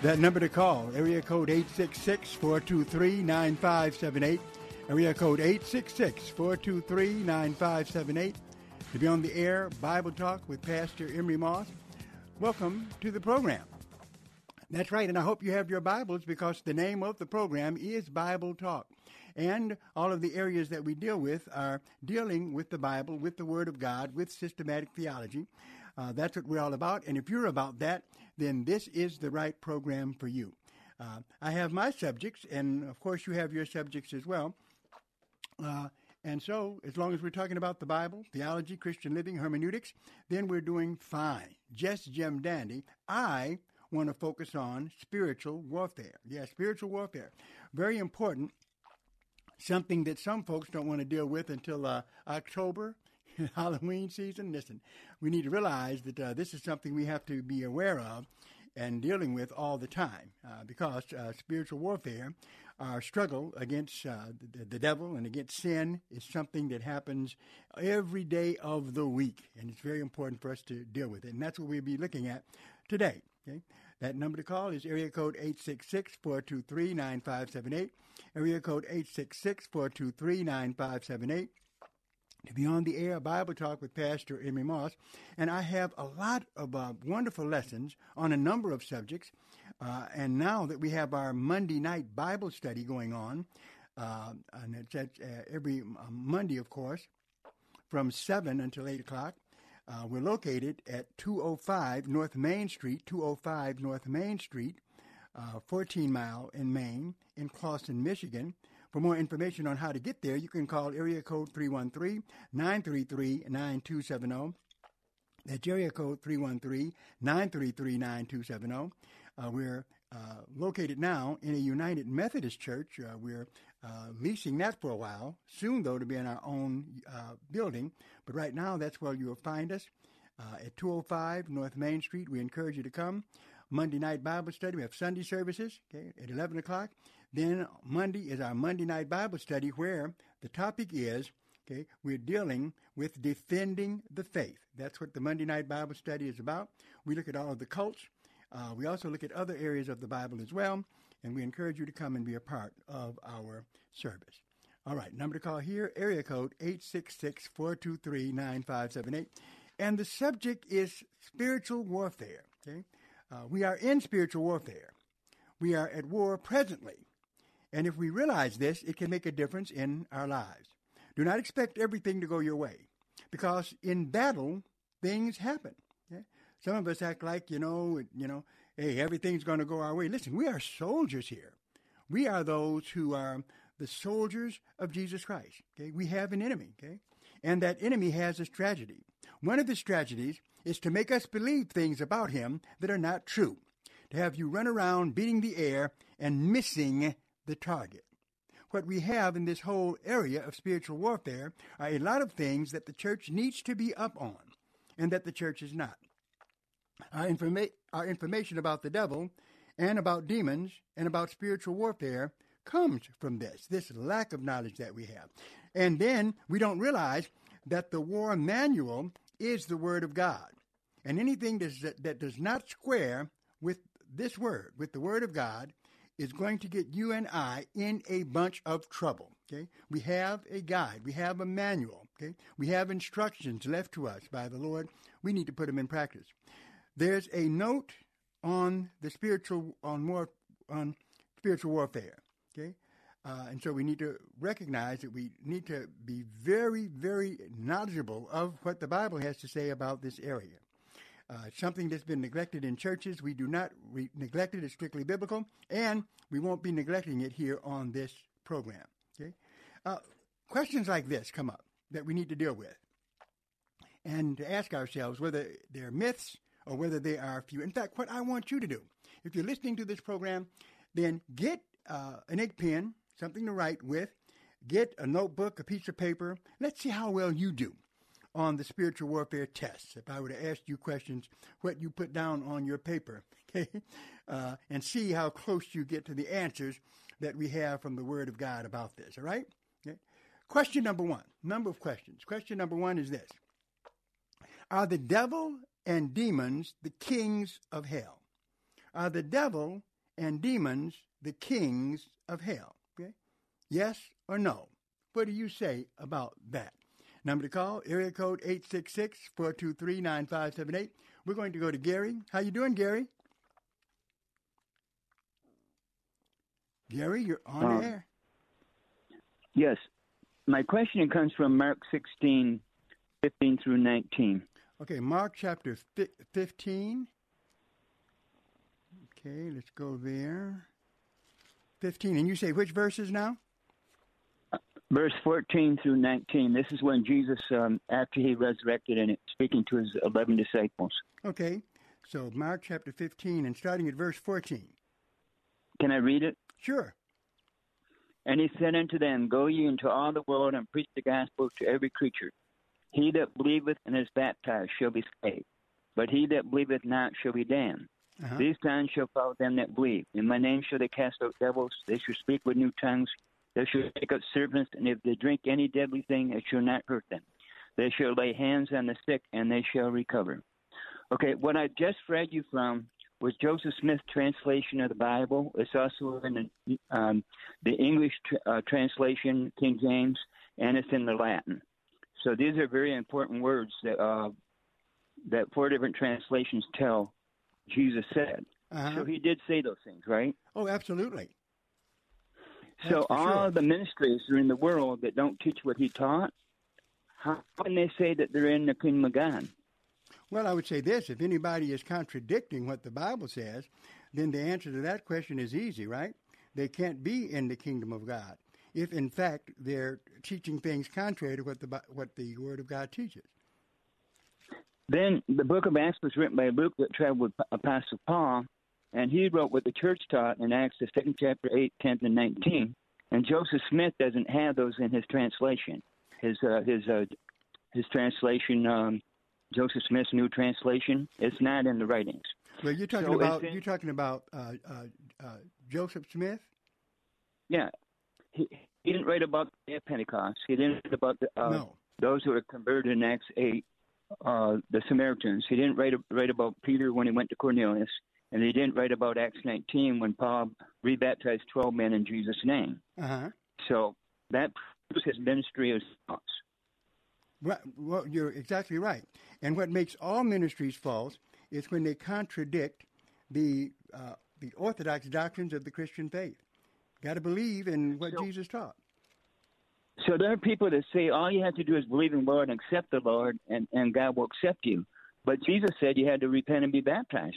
That number to call, area code 866-423-9578, area code 866-423-9578. To be on the air, Bible Talk with Pastor Emery Moss. Welcome to the program. That's right, and I hope you have your Bibles because the name of the program is Bible Talk. And all of the areas that we deal with are dealing with the Bible, with the Word of God, with systematic theology. Uh, that's what we're all about. And if you're about that, then this is the right program for you. Uh, I have my subjects, and of course, you have your subjects as well. Uh, and so, as long as we're talking about the Bible, theology, Christian living, hermeneutics, then we're doing fine. Just Jim Dandy. I want to focus on spiritual warfare. Yeah, spiritual warfare. Very important. Something that some folks don't want to deal with until uh, October, Halloween season. Listen, we need to realize that uh, this is something we have to be aware of and dealing with all the time uh, because uh, spiritual warfare, our struggle against uh, the, the, devil and against sin is something that happens every day of the week, and it's very important for us to deal with it. And that's what we'll be looking at today. Okay? That number to call is area code 866-423-9578, area code 866-423-9578 to be on the air Bible Talk with Pastor Emery Moss. And I have a lot of uh, wonderful lessons on a number of subjects. Uh, and now that we have our Monday night Bible study going on, uh, and it's at, uh, every uh, Monday, of course, from 7 until 8 o'clock. Uh, we're located at 205 North Main Street, 205 North Main Street, 14 mile in Main, in Clawson, Michigan. For more information on how to get there, you can call area code 313 933 9270. That's area code 313 933 9270. Uh, we're uh, located now in a United Methodist Church. Uh, we're uh, leasing that for a while, soon, though, to be in our own uh, building. But right now, that's where you'll find us uh, at 205 North Main Street. We encourage you to come. Monday night Bible study. We have Sunday services okay, at 11 o'clock. Then Monday is our Monday night Bible study where the topic is, okay, we're dealing with defending the faith. That's what the Monday night Bible study is about. We look at all of the cults. Uh, we also look at other areas of the Bible as well, and we encourage you to come and be a part of our service. All right, number to call here, area code 866-423-9578. And the subject is spiritual warfare, okay? Uh, we are in spiritual warfare. We are at war presently. And if we realize this, it can make a difference in our lives. Do not expect everything to go your way because in battle, things happen. Okay? Some of us act like, you know, you know, hey, everything's going to go our way. Listen, we are soldiers here. We are those who are the soldiers of Jesus Christ. Okay? We have an enemy, okay? And that enemy has a strategy. One of his strategies is to make us believe things about him that are not true. To have you run around beating the air and missing the target. What we have in this whole area of spiritual warfare are a lot of things that the church needs to be up on and that the church is not. Our, informa- our information about the devil and about demons and about spiritual warfare comes from this, this lack of knowledge that we have. And then we don't realize that the war manual is the Word of God. And anything that, that does not square with this Word, with the Word of God, is going to get you and I in a bunch of trouble. Okay, we have a guide, we have a manual. Okay, we have instructions left to us by the Lord. We need to put them in practice. There's a note on the spiritual on more on spiritual warfare. Okay, uh, and so we need to recognize that we need to be very, very knowledgeable of what the Bible has to say about this area. Uh, something that's been neglected in churches. We do not re- neglect it. It's strictly biblical, and we won't be neglecting it here on this program. Okay, uh, questions like this come up that we need to deal with, and to ask ourselves whether they're myths or whether they are few. In fact, what I want you to do, if you're listening to this program, then get uh, an ink pen, something to write with. Get a notebook, a piece of paper. Let's see how well you do on the spiritual warfare tests. If I were to ask you questions, what you put down on your paper, okay, uh, and see how close you get to the answers that we have from the Word of God about this. All right. Okay. Question number one. Number of questions. Question number one is this: Are the devil and demons the kings of hell? Are the devil and demons the kings of hell? Okay. Yes or no? What do you say about that? Number to call, area code 866-423-9578. We're going to go to Gary. How you doing, Gary? Gary, you're on Um, air. Yes. My question comes from Mark 16, 15 through 19. Okay, Mark chapter 15. Okay, let's go there. 15. And you say which verses now? Verse 14 through 19. This is when Jesus, um, after he resurrected and speaking to his 11 disciples. Okay, so Mark chapter 15 and starting at verse 14. Can I read it? Sure. And he said unto them, Go ye into all the world and preach the gospel to every creature. He that believeth and is baptized shall be saved, but he that believeth not shall be damned. Uh-huh. These signs shall follow them that believe. In my name shall they cast out devils. They shall speak with new tongues. They shall take up serpents, and if they drink any deadly thing, it shall not hurt them. They shall lay hands on the sick, and they shall recover. Okay, what I just read you from was Joseph Smith's translation of the Bible. It's also in the, um, the English tr- uh, translation, King James, and it's in the Latin. So these are very important words that uh, that four different translations tell Jesus said. Uh-huh. So he did say those things, right? oh, absolutely. So all sure. the ministries are in the world that don't teach what he taught, how can they say that they're in the kingdom of God? Well, I would say this if anybody is contradicting what the Bible says, then the answer to that question is easy, right? They can't be in the kingdom of God if, in fact, they're teaching things contrary to what the, what the Word of God teaches. Then the book of Acts was written by Luke that traveled with Apostle Paul, and he wrote what the church taught in Acts, the second chapter, 8, 10, and 19. And Joseph Smith doesn't have those in his translation. His uh, his uh, his translation, um, Joseph Smith's new translation, it's not in the writings. Well, you're talking So about in- you're talking about uh, uh, uh, Joseph Smith. Yeah, he, he didn't write about the day of Pentecost. He didn't write about the, uh, no. those who were converted in Acts 8, uh, the Samaritans. He didn't write, write about Peter when he went to Cornelius, and he didn't write about Acts 19 when Paul rebaptized 12 men in Jesus' name. Uh huh. So that proves his ministry is false. Well, well, you're exactly right. And what makes all ministries false is when they contradict the uh, the orthodox doctrines of the Christian faith. Got to believe in what So- Jesus taught. So there are people that say all you have to do is believe in the Lord and accept the Lord, and, and God will accept you. But Jesus said you had to repent and be baptized.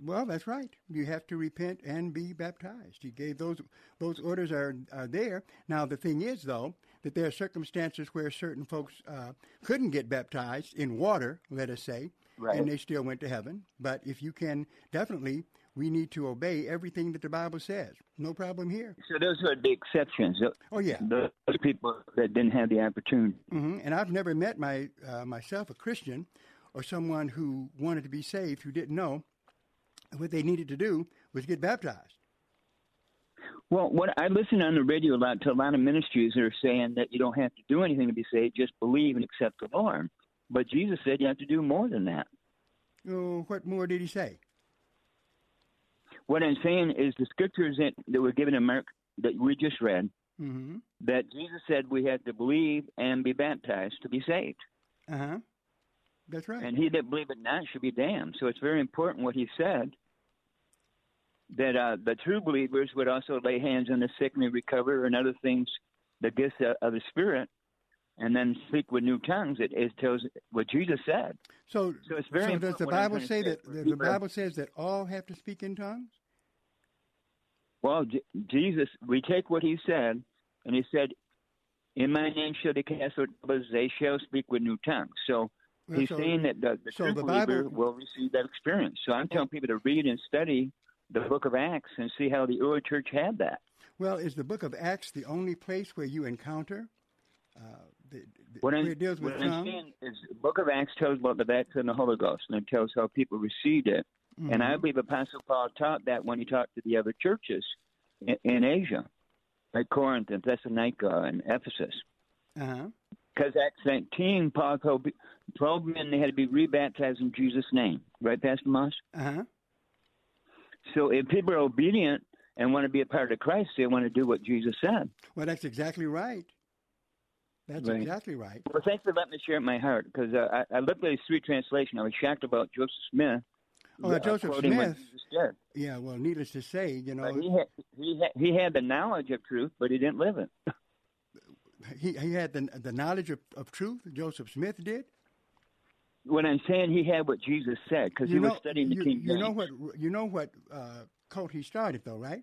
Well, that's right. You have to repent and be baptized. He gave those those orders are are there. Now the thing is though that there are circumstances where certain folks uh, couldn't get baptized in water, let us say, Right. and they still went to heaven. But if you can, definitely we need to obey everything that the Bible says. No problem here. So those are the exceptions. Oh yeah. Those people that didn't have the opportunity. hmm And I've never met my uh, myself a Christian or someone who wanted to be saved who didn't know what they needed to do was get baptized. Well, what I listen on the radio a lot to a lot of ministries that are saying that you don't have to do anything to be saved, just believe and accept the Lord. But Jesus said you have to do more than that. Oh, what more did he say? What I'm saying is the scriptures that, that were given in Mark that we just read Mm-hmm. that Jesus said we had to believe and be baptized to be saved. Uh huh. That's right. And he that believeth not should be damned. So it's very important what he said that uh, the true believers would also lay hands on the sick and recover and other things, the gifts of- the Spirit, and then speak with new tongues. It, it tells what Jesus said. so, so it's very so does the important what I'm Bible say say that the, the Bible says that all have to speak in tongues? Well, J- Jesus, we take what he said, and he said, In my name shall they cast out devils, they shall speak with new tongues. So he's so- saying that the, the so true the believer Bible- will receive that experience. So I'm telling people to read and study the book of Acts and see how the early church had that. Well, is the book of Acts the only place where you encounter uh, the, the, What it deals with what is the book of Acts tells about the baptism of the Holy Ghost, and it tells how people received it. And I Mhm. believe Apostle Paul taught that when he talked to the other churches in, in Asia, like Corinth and Thessalonica and Ephesus. Uh-huh. Because Acts 19, Paul told 12 men they had to be rebaptized in Jesus' name. Right, Pastor Moss? Uh-huh. So if people are obedient and want to be a part of Christ, they want to do what Jesus said. Well, that's exactly right. That's Right. exactly right. Well, thanks for letting me share my heart because uh, I, I looked at his three translation. I was shocked about Joseph Smith. Oh, uh, Joseph Smith. Yeah, well, needless to say, you know, he had, he had he had the knowledge of truth, but he didn't live it. he, he had the, the knowledge of, of truth, Joseph Smith did. When I'm saying he had what Jesus said, because he know, was studying the you, King you know what you know what uh, cult he started though, right?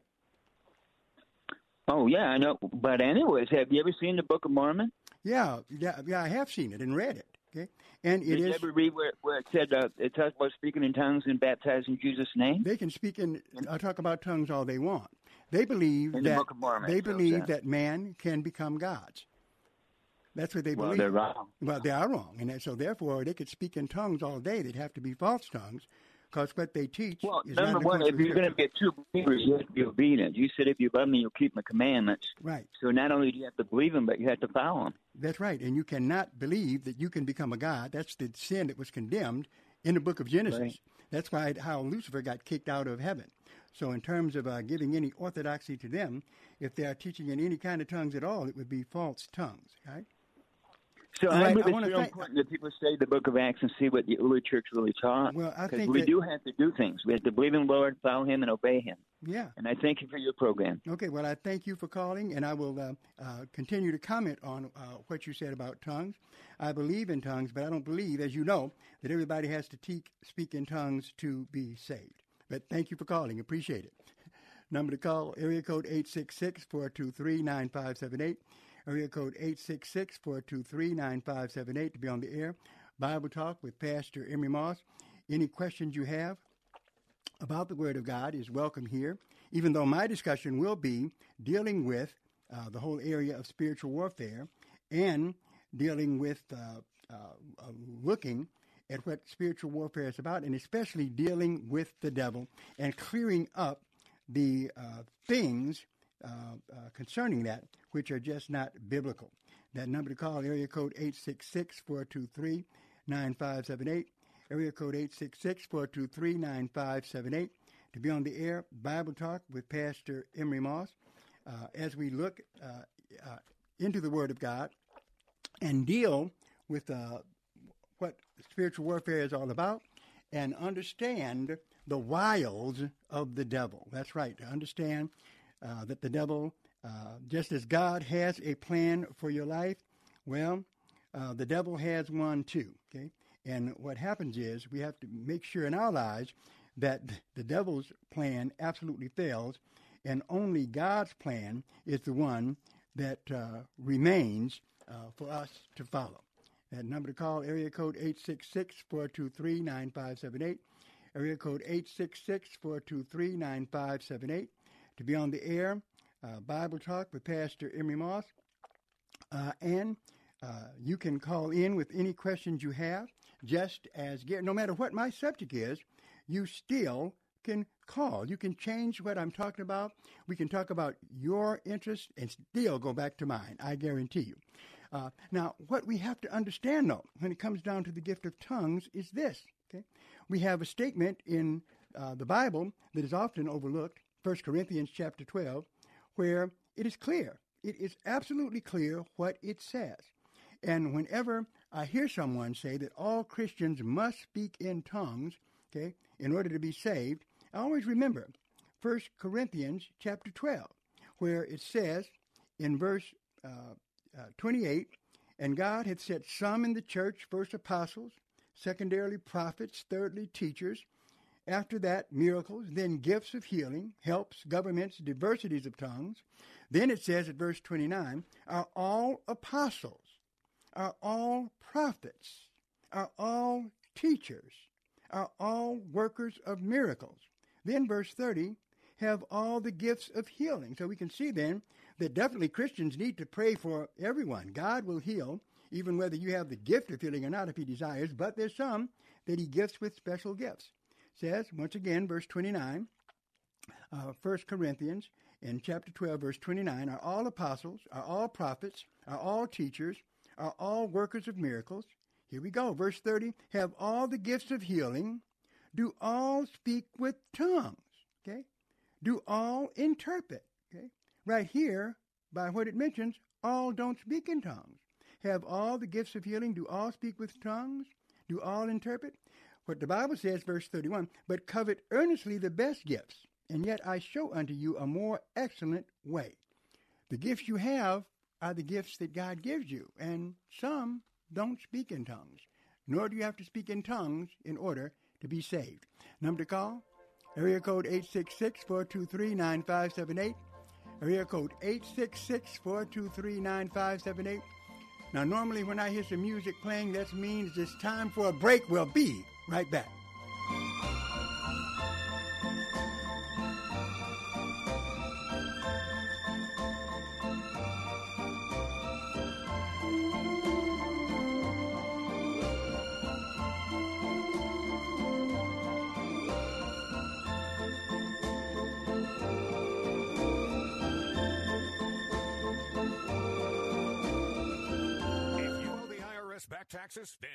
Oh yeah, I know. But anyways, have you ever seen the Book of Mormon? Yeah, yeah, yeah. I have seen it and read it. Okay, and it Did you ever read where, where it said uh, it talks about speaking in tongues and baptizing in Jesus' name? they can speak in uh, talk about tongues all they want. They believe In the that Book of Mormon, they believe that. that man can become gods. That's what they Well, believe. they're wrong. Well, they are wrong, and that, so therefore they could speak in tongues all day. They'd have to be false tongues, because what they teach Well, is number one, if you're going to be a true believer, you have to be obedient. You said, if you love me, you'll keep my commandments. right. So not only do you have to believe them, but you have to follow them. That's right. And you cannot believe that you can become a god. That's the sin that was condemned in the book of Genesis. Right. That's why how Lucifer got kicked out of heaven. So, in terms of uh, giving any orthodoxy to them, if they are teaching in any kind of tongues at all, it would be false tongues. Right? So All I right, believe it's real important that people study the Book of Acts and see what the early church really taught. Well, I think we that- do have to do things. We have to believe in the Lord, follow Him, and obey Him. Yeah. And I thank you for your program. Okay. Well, I thank you for calling, and I will uh, uh, continue to comment on uh, what you said about tongues. I believe in tongues, but I don't believe, as you know, that everybody has to te- speak in tongues to be saved. But thank you for calling. Appreciate it. Number to call, area code 866-423-9578. Area code 866-423-9578 to be on the air. Bible Talk with Pastor Emery Moss. Any questions you have about the Word of God is welcome here, even though my discussion will be dealing with uh, the whole area of spiritual warfare and dealing with uh, uh, uh, looking at what spiritual warfare is about, and especially dealing with the devil and clearing up the uh, things uh, uh, concerning that which are just not biblical. That number to call, area code 866 423 9578. Area code 866 423 9578. To be on the air, Bible Talk with Pastor Emery Moss. Uh, as we look uh, into the Word of God and deal with what spiritual warfare is all about and understand the wiles of the devil. That's right, to understand uh, that the devil, uh, just as God has a plan for your life, well, uh, the devil has one too. Okay, and what happens is we have to make sure in our lives that the devil's plan absolutely fails, and only God's plan is the one that uh, remains uh, for us to follow. That number to call, area code 866-423-9578. Area code 866-423-9578. To be on the air, uh, Bible Talk with Pastor Emery Moss. Uh, and uh, you can call in with any questions you have, just as, no matter what my subject is, you still can call. You can change what I'm talking about. We can talk about your interest and still go back to mine. I guarantee you. Uh, now, what we have to understand, though, when it comes down to the gift of tongues, is this. Okay, we have a statement in uh, the Bible that is often overlooked, 1 Corinthians chapter 12, where it is clear. It is absolutely clear what it says. And whenever I hear someone say that all Christians must speak in tongues, okay, in order to be saved, I always remember 1 Corinthians chapter 12, where it says in verse uh, uh, 28, and God had set some in the church, first apostles, secondarily prophets, thirdly teachers, after that miracles, then gifts of healing, helps, governments, diversities of tongues. Then it says at verse 29, are all apostles, are all prophets, are all teachers, are all workers of miracles. Then verse 30, have all the gifts of healing. So we can see then that definitely Christians need to pray for everyone. God will heal, even whether you have the gift of healing or not, if He desires, but there's some that He gifts with special gifts. Says, once again, verse 29, uh, 1 Corinthians, in chapter 12, verse 29, are all apostles, are all prophets, are all teachers, are all workers of miracles. Here we go, verse 30, have all the gifts of healing, do all speak with tongues, okay? Do all interpret, okay? Right here, by what it mentions, all don't speak in tongues. Have all the gifts of healing, do all speak with tongues? Do all interpret? What the Bible says, verse 31, but covet earnestly the best gifts, and yet I show unto you a more excellent way. The gifts you have are the gifts that God gives you, and some don't speak in tongues, nor do you have to speak in tongues in order to be saved. Number to call, area code 866-423-9578, area code 866-423-9578. Now, normally when I hear some music playing, that means it's time for a break. We'll be right back. If you owe the IRS back taxes? Then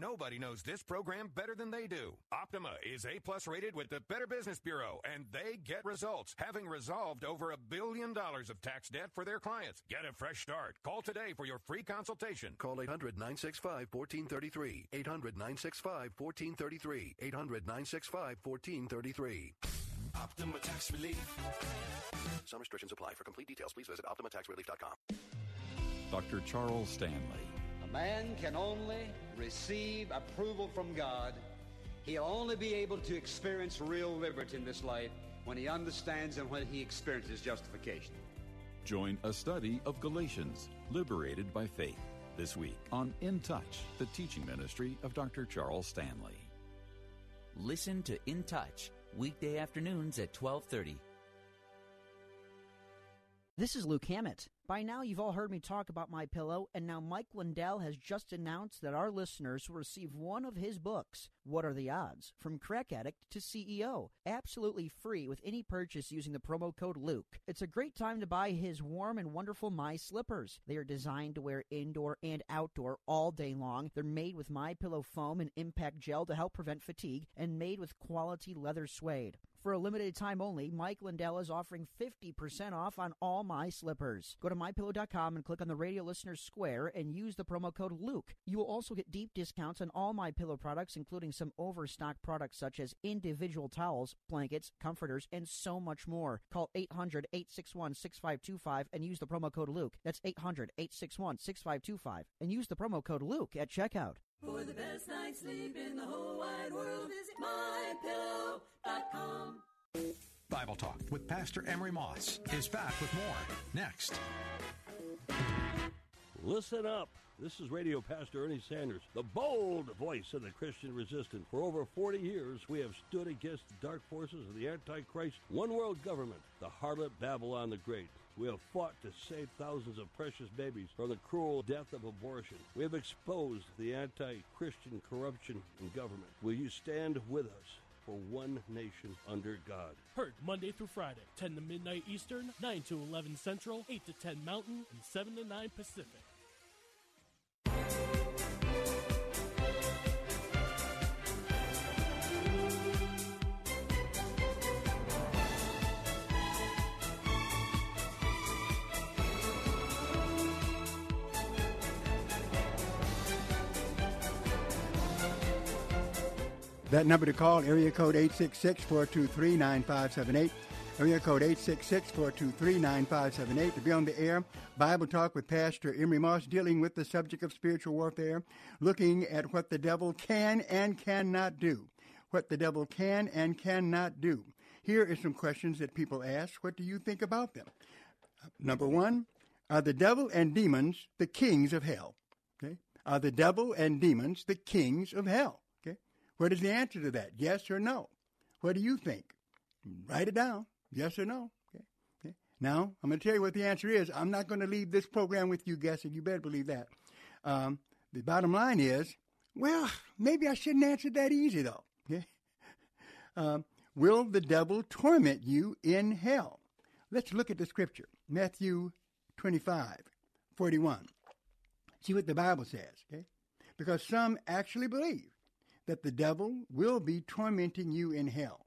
nobody knows this program better than they do. Optima is A plus rated with the Better Business Bureau, and they get results, having resolved over a billion dollars of tax debt for their clients. Get a fresh start. Call today for your free consultation. Call 800 965 1433. 800 965 1433. 800 965 1433. Optima Tax Relief. Some restrictions apply. For complete details, please visit OptimaTaxRelief.com. Dr. Charles Stanley. A man can only receive approval from God. He'll only be able to experience real liberty in this life when he understands and when he experiences justification. Join a study of Galatians, Liberated by Faith, this week on In Touch, the teaching ministry of Dr. Charles Stanley. Listen to In Touch, weekday afternoons at 1230. This is Luke Hammett. By now, you've all heard me talk about My Pillow, and now Mike Lindell has just announced that our listeners will receive one of his books. What are the odds? From crack addict to CEO, absolutely free with any purchase using the promo code Luke. It's a great time to buy his warm and wonderful My slippers. They are designed to wear indoor and outdoor all day long. They're made with My Pillow foam and impact gel to help prevent fatigue, and made with quality leather suede. For a limited time only, Mike Lindell is offering 50% off on all my slippers. Go to mypillow.com and click on the radio listeners square and use the promo code Luke. You will also get deep discounts on all my pillow products, including some overstock products such as individual towels, blankets, comforters, and so much more. Call 800 861 6525 and use the promo code Luke. That's 800 861 6525 and use the promo code Luke at checkout. For the best night's sleep in the whole wide world, visit mypillow.com. Bible Talk with Pastor Emery Moss is back with more next. Listen up. This is Radio Pastor Ernie Sanders, the bold voice of the Christian resistance. For over 40 years, we have stood against the dark forces of the Antichrist one world government, the harlot Babylon the Great. We have fought to save thousands of precious babies from the cruel death of abortion. We have exposed the anti Christian corruption in government. Will you stand with us? For one nation under God. Heard Monday through Friday, 10 to midnight Eastern, 9 to 11 Central, 8 to 10 Mountain, and 7 to 9 Pacific. That number to call, area code 866-423-9578. Area code 866-423-9578 to be on the air. Bible Talk with Pastor Emery Moss dealing with the subject of spiritual warfare, looking at what the devil can and cannot do. What the devil can and cannot do. Here are some questions that people ask. What do you think about them? Number one, are the devil and demons the kings of hell? Okay? Are the devil and demons the kings of hell? What is the answer to that? Yes or no? What do you think? Write it down. Yes or no? Okay. okay. Now, I'm going to tell you what the answer is. I'm not going to leave this program with you guessing. You better believe that. Um, the bottom line is, well, maybe I shouldn't answer that easy, though. Okay. Um, will the devil torment you in hell? Let's look at the scripture. Matthew 25, 41. See what the Bible says, okay? Because some actually believe that the devil will be tormenting you in hell.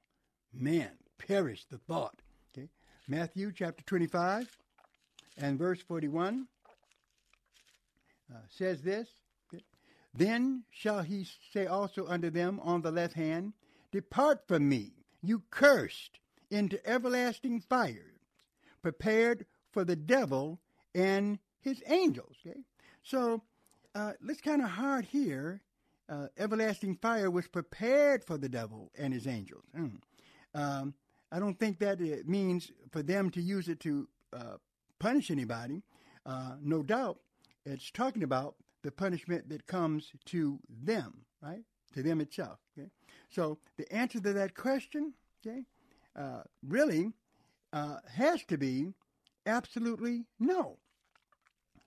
Man, perish the thought. Okay? Matthew chapter 25 and verse 41 uh, says this? Then shall he say also unto them on the left hand, Depart from me, you cursed, into everlasting fire, prepared for the devil and his angels. Okay? So uh, let's kind of hard here uh, everlasting fire was prepared for the devil and his angels. Mm. Um, I don't think that it means for them to use it to uh, punish anybody. Uh, no doubt, it's talking about the punishment that comes to them, right? To them itself. Okay. So the answer to that question, okay, uh, really uh, has to be absolutely no,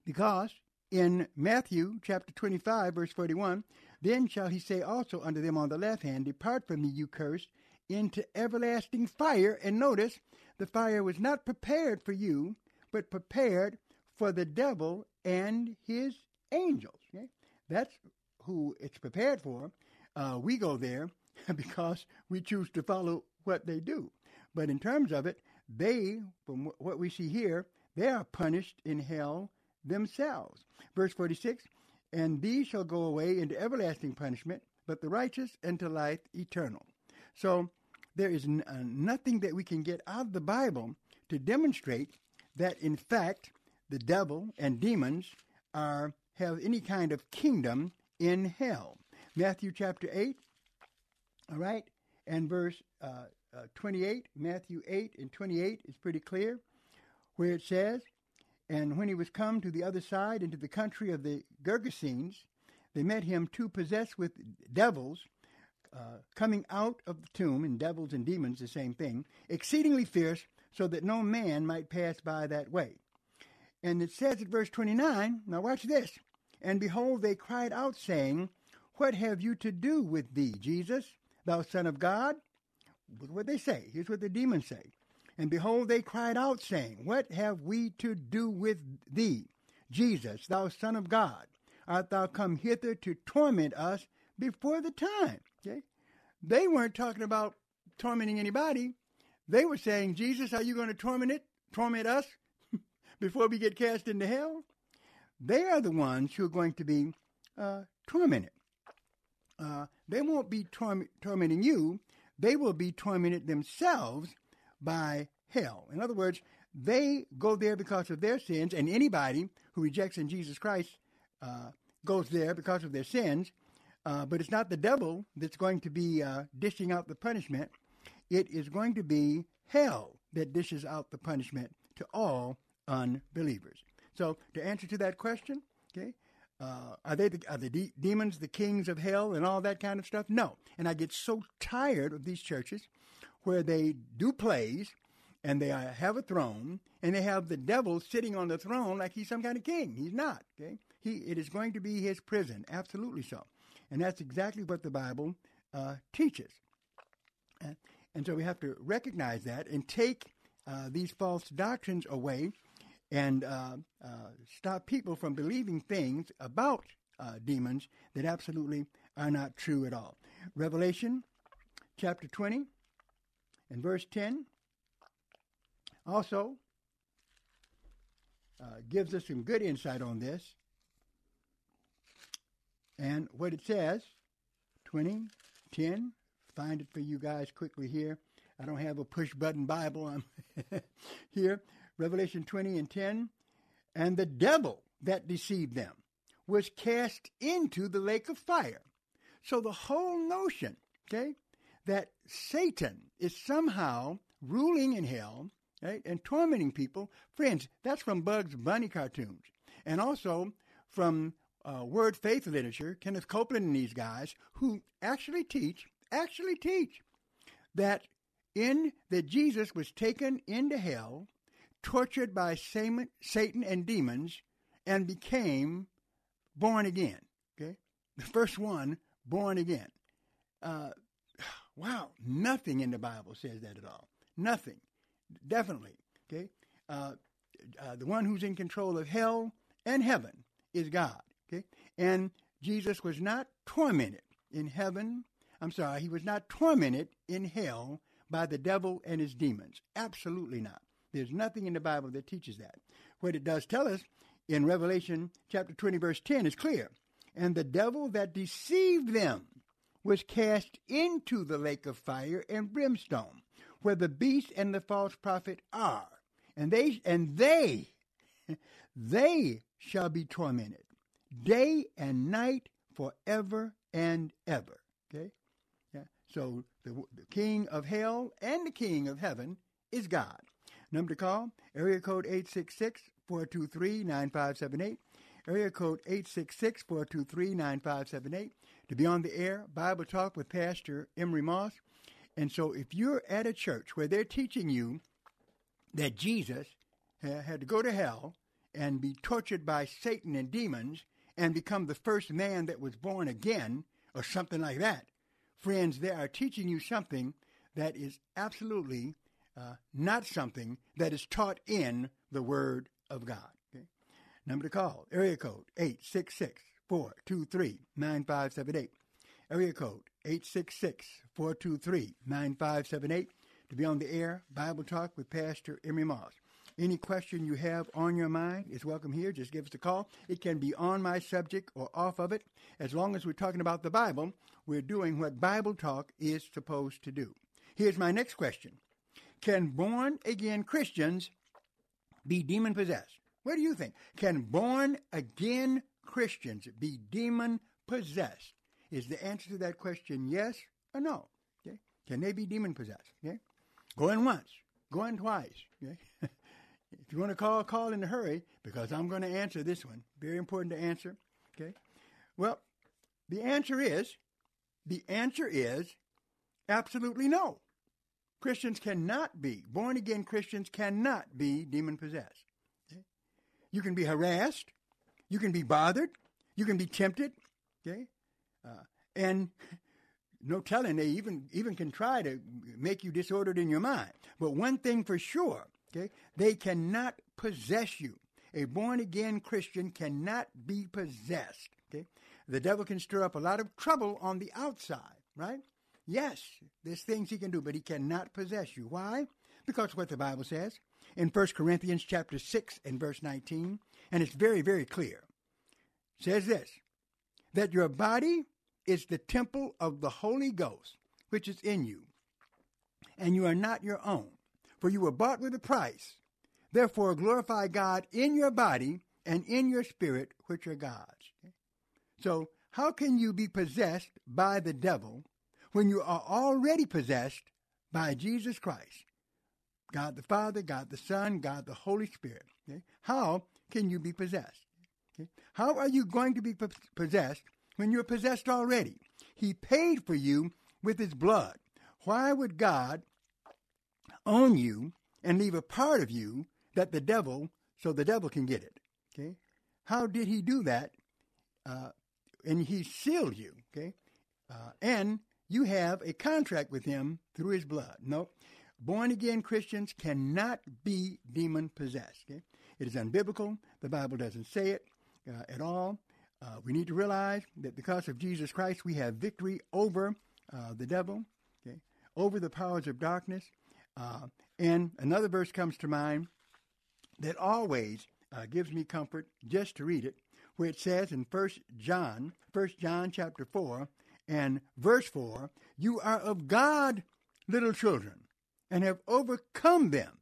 because in Matthew chapter 25, verse 41, then shall he say also unto them on the left hand, Depart from me, you cursed, into everlasting fire. And notice, the fire was not prepared for you, but prepared for the devil and his angels. Okay? That's who it's prepared for. Uh, we go there because we choose to follow what they do. But in terms of it, they, from what we see here, they are punished in hell themselves. Verse 46 and these shall go away into everlasting punishment, but the righteous into life eternal. So there is n- uh, nothing that we can get out of the Bible to demonstrate that, in fact, the devil and demons are have any kind of kingdom in hell. Matthew chapter 8, all right, and verse uh, uh, 28, Matthew 8 and 28 is pretty clear, where it says, and when he was come to the other side into the country of the Gergesenes, they met him two possessed with devils, uh, coming out of the tomb, and devils and demons, the same thing, exceedingly fierce, so that no man might pass by that way. And it says at verse 29, now watch this. And behold, they cried out, saying, What have you to do with thee, Jesus, thou Son of God? What they say. Here's what the demons say. And behold, they cried out, saying, What have we to do with thee, Jesus, thou Son of God? Art thou come hither to torment us before the time? Okay? They weren't talking about tormenting anybody. They were saying, Jesus, are you going to torment it, torment us before we get cast into hell? They are the ones who are going to be uh, tormented. Uh, they won't be torm- tormenting you. They will be tormented themselves by hell. In other words, they go there because of their sins, and anybody who rejects in Jesus Christ uh, goes there because of their sins. Uh, but it's not the devil that's going to be uh, dishing out the punishment. It is going to be hell that dishes out the punishment to all unbelievers. So, to answer to that question, Okay, uh, are they the, are the de- demons the kings of hell and all that kind of stuff? No. And I get so tired of these churches where they do plays and they have a throne and they have the devil sitting on the throne like he's some kind of king. He's not. Okay, he it is going to be his prison. Absolutely so, and that's exactly what the Bible uh, teaches. And, and so we have to recognize that and take uh, these false doctrines away and uh, uh, stop people from believing things about uh, demons that absolutely are not true at all. Revelation chapter 20 and verse 10 also uh, gives us some good insight on this. And what it says 20, 10, find it for you guys quickly here. I don't have a push button Bible. I'm here. Revelation 20 and 10. And the devil that deceived them was cast into the lake of fire. So the whole notion, okay, that Satan is somehow ruling in hell, right, and tormenting people, friends, that's from Bugs Bunny cartoons. And also from uh, Word Faith literature, Kenneth Copeland and these guys, who actually teach, actually teach that in that Jesus was taken into hell, tortured by Satan and demons, and became born again. Okay, the first one born again. Uh, wow, nothing in the Bible says that at all. Nothing, definitely. Okay, uh, uh, the one who's in control of hell and heaven is God. Okay, and Jesus was not tormented in heaven. I'm sorry, he was not tormented in hell by the devil and his demons. Absolutely not. There's nothing in the Bible that teaches that. What it does tell us in Revelation chapter 20, verse 10 is clear. And the devil that deceived them was cast into the lake of fire and brimstone, where the beast and the false prophet are. And they and they they shall be tormented day and night forever and ever. Okay? So the, the king of hell and the king of heaven is God. Number to call, area code 866-423-9578. Area code 866-423-9578. To be on the air, Bible Talk with Pastor Emery Moss. And so if you're at a church where they're teaching you that Jesus had to go to hell and be tortured by Satan and demons and become the first man that was born again, or something like that, friends, they are teaching you something that is absolutely uh, not something that is taught in the Word of God. Number to call, area code 866-423-9578. Area code 866-423-9578 to be on the air, Bible Talk with Pastor Emery Moss. Any question you have on your mind is welcome here. Just give us a call. It can be on my subject or off of it. As long as we're talking about the Bible, we're doing what Bible Talk is supposed to do. Here's my next question Can born again Christians be demon possessed? What do you think? Can born again Christians be demon possessed? Is the answer to that question yes or no? Okay? Can they be demon possessed? Okay? Going once, going twice. Okay? If you want to call, call in a hurry because I'm going to answer this one. Very important to answer. Okay. Well, the answer is, the answer is absolutely no. Christians cannot be, born again Christians cannot be demon possessed. You can be harassed, you can be bothered, you can be tempted, okay? Uh, and no telling, they even, even can try to make you disordered in your mind. But one thing for sure, Okay? They cannot possess you. A born again Christian cannot be possessed. Okay? The devil can stir up a lot of trouble on the outside, right? Yes, there's things he can do, but he cannot possess you. Why? Because what the Bible says in 1 Corinthians chapter 6 and verse 19, and it's very, very clear. says this that your body is the temple of the Holy Ghost, which is in you, and you are not your own for you were bought with a price. Therefore, glorify God in your body and in your spirit, which are God's. So, how can you be possessed by the devil when you are already possessed by Jesus Christ? God the Father, God the Son, God the Holy Spirit. Okay? How can you be possessed? Okay? How are you going to be possessed when you're possessed already? He paid for you with his blood. Why would God own you and leave a part of you that the devil, so the devil can get it? Okay? How did he do that? Uh, and he sealed you, okay? Uh, and you have a contract with him through his blood. No, born again Christians cannot be demon possessed. Okay? It is unbiblical. The Bible doesn't say it uh, at all. Uh, we need to realize that because of Jesus Christ, we have victory over uh, the devil, okay? over the powers of darkness. Uh, and another verse comes to mind that always uh, gives me comfort just to read it, where it says in First John, First John chapter four and verse four, "You are of God, little children, and have overcome them,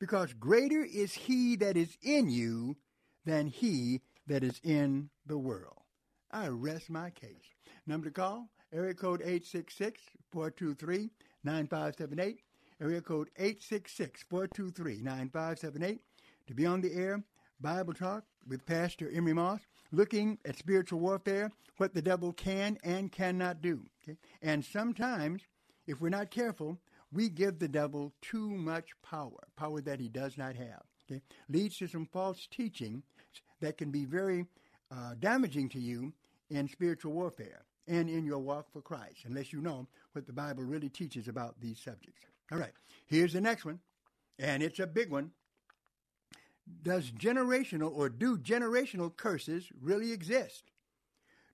because greater is He that is in you than he that is in the world." I rest my case. Number to call: area code 866-423-9578. Area code 866-423-9578 to be on the air Bible Talk with Pastor Emery Moss, looking at spiritual warfare, what the devil can and cannot do. Okay? And sometimes, if we're not careful, we give the devil too much power, power that he does not have. Okay? Leads to some false teaching that can be very uh, damaging to you in spiritual warfare and in your walk for Christ, unless you know what the Bible really teaches about these subjects. All right, here's the next one, and it's a big one does generational or do generational curses really exist?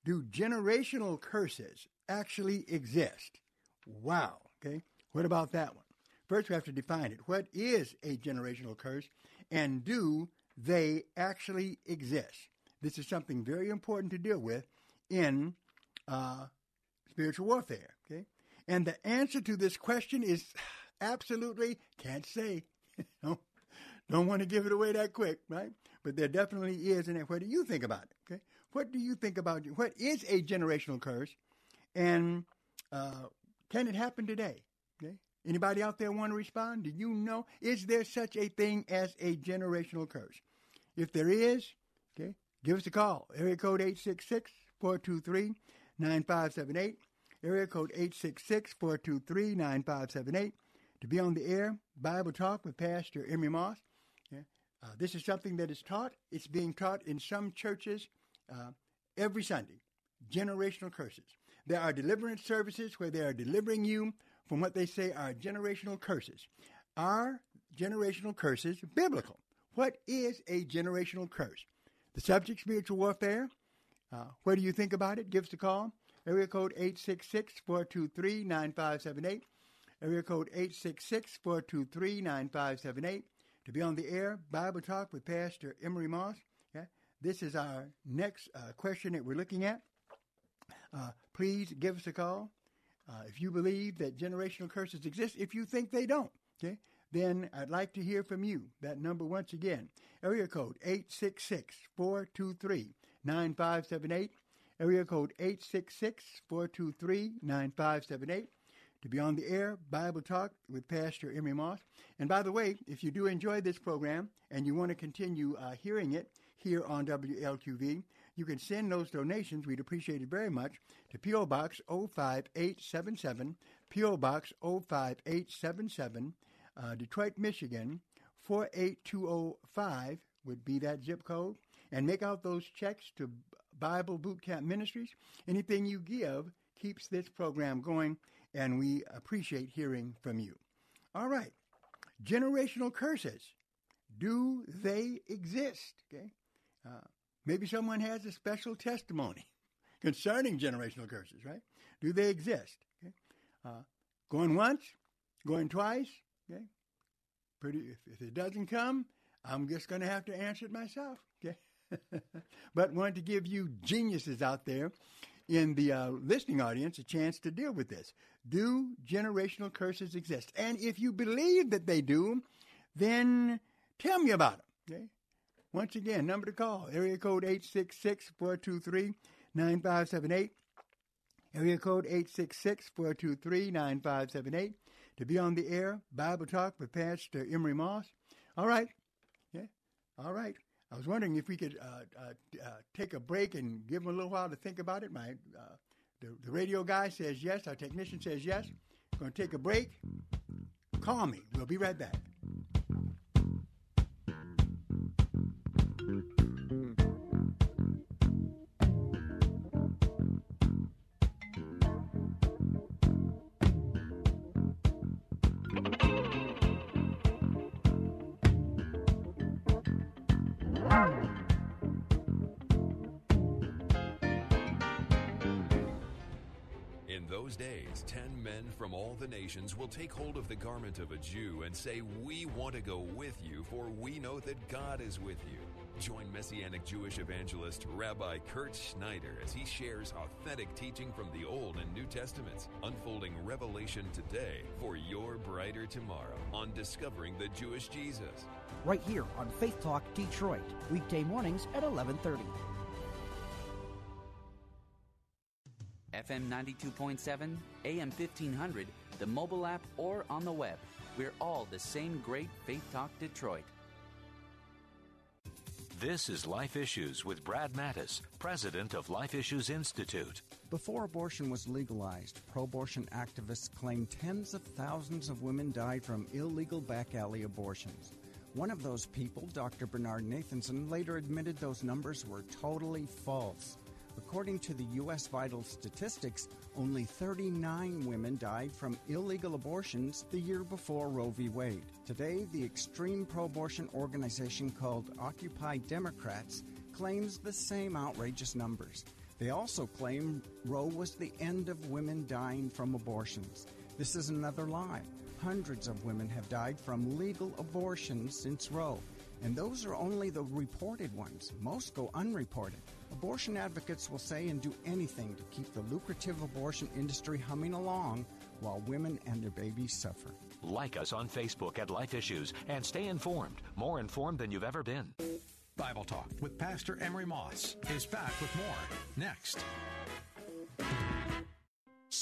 Do generational curses actually exist? Wow. Okay. What about that one? First, we have to define it. What is a generational curse, and do they actually exist? This is something very important to deal with in uh, spiritual warfare. Okay. And the answer to this question is absolutely can't say. Don't want to give it away that quick, right? But there definitely is. And what do you think about it? Okay, what do you think about what is a generational curse, and uh, can it happen today? Okay, anybody out there want to respond? Do you know is there such a thing as a generational curse? If there is, okay, give us a call. Area code 866-423-9578. Area code 866-423-9578 to be on the air. Bible Talk with Pastor Emery Moss. Uh, this is something that is taught. It's being taught in some churches uh, every Sunday. Generational curses. There are deliverance services where they are delivering you from what they say are generational curses. Are generational curses biblical? What is a generational curse? The subject, spiritual warfare. Uh, what do you think about it? Give us a call. Area code 866 423 9578. Area code 866 423 9578 to be on the air, Bible Talk with Pastor Emery Moss. Yeah? This is our next uh, question that we're looking at. Uh, please give us a call. Uh, if you believe that generational curses exist, if you think they don't, okay, then I'd like to hear from you. That number once again, area code 866-423-9578, area code 866-423-9578 to be on the air, Bible Talk with Pastor Emery Moss. And by the way, if you do enjoy this program and you want to continue uh, hearing it here on WLQV, you can send those donations. We'd appreciate it very much to P.O. Box 05877, P.O. Box 05877, uh, Detroit, Michigan 48205 would be that zip code. And make out those checks to Bible Boot Camp Ministries. Anything you give keeps this program going and we appreciate hearing from you. All right, generational curses. Do they exist? Okay, uh, maybe someone has a special testimony concerning generational curses, right? Do they exist? Okay, uh, going once, going twice. Okay, pretty. If, if it doesn't come, I'm just going to have to answer it myself. Okay, but wanted to give you geniuses out there in the uh, listening audience a chance to deal with this. Do generational curses exist? And if you believe that they do, then tell me about them. Okay? Once again, number to call, area code 866-423-9578. Area code 866-423-9578. To be on the air, Bible Talk with Pastor Emery Moss. All right. Yeah. All right. I was wondering if we could uh, uh, uh, take a break and give them a little while to think about it. My uh, the, the radio guy says yes. Our technician says yes. We're going to take a break. Call me. We'll be right back. Those ten men from all the nations will take hold of the garment of a Jew and say, We want to go with you, for we know that God is with you. Join Messianic Jewish evangelist Rabbi Kirt Schneider as he shares authentic teaching from the Old and New Testaments, unfolding revelation today for your brighter tomorrow on Discovering the Jewish Jesus. Right here on Faith Talk Detroit, weekday mornings at 1130. FM 92.7, AM 1500, the mobile app, or on the web. We're all the same great Faith Talk Detroit. This is Life Issues with Brad Mattes, president of Life Issues Institute. Before abortion was legalized, pro abortion activists claimed tens of thousands of women died from illegal back alley abortions. One of those people, Dr. Bernard Nathanson, later admitted those numbers were totally false. According to the U.S. Vital Statistics, only 39 women died from illegal abortions the year before Roe v. Wade. Today, the extreme pro abortion organization called Occupy Democrats claims the same outrageous numbers. They also claim Roe was the end of women dying from abortions. This is another lie. Hundreds of women have died from legal abortions since Roe, and those are only the reported ones. Most go unreported. Abortion advocates will say and do anything to keep the lucrative abortion industry humming along while women and their babies suffer. Like us on Facebook at Life Issues and stay informed, more informed than you've ever been. Bible Talk with Pastor Emery Moss is back with more next.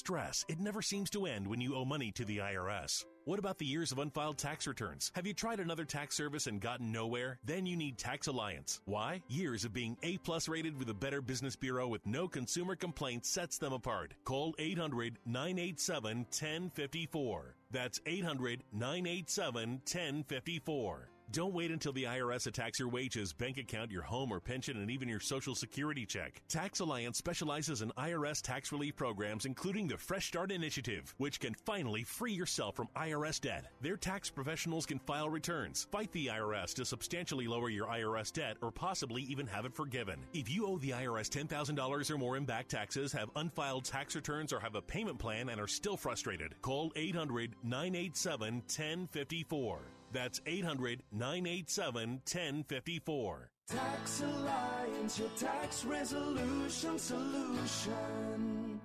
Stress. It never seems to end when you owe money to the IRS. What about the years of unfiled tax returns? Have you tried another tax service and gotten nowhere? Then you need Tax Alliance. Why? Years of being A plus rated with a Better Business Bureau with no consumer complaints sets them apart. Call 800 987 1054. That's 800 987 1054. Don't wait until the IRS attacks your wages, bank account, your home or pension, and even your social security check. Tax Alliance specializes in IRS tax relief programs, including the Fresh Start Initiative, which can finally free yourself from IRS debt. Their tax professionals can file returns, fight the IRS to substantially lower your IRS debt, or possibly even have it forgiven. If you owe the IRS $10,000 or more in back taxes, have unfiled tax returns, or have a payment plan and are still frustrated, call 800 987 1054. That's 800 987 1054. Tax Alliance, your tax resolution solution.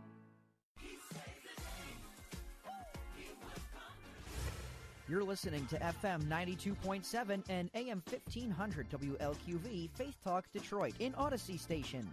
You're listening to FM 92.7 and AM 1500 WLQV Faith Talk Detroit in Odyssey Station.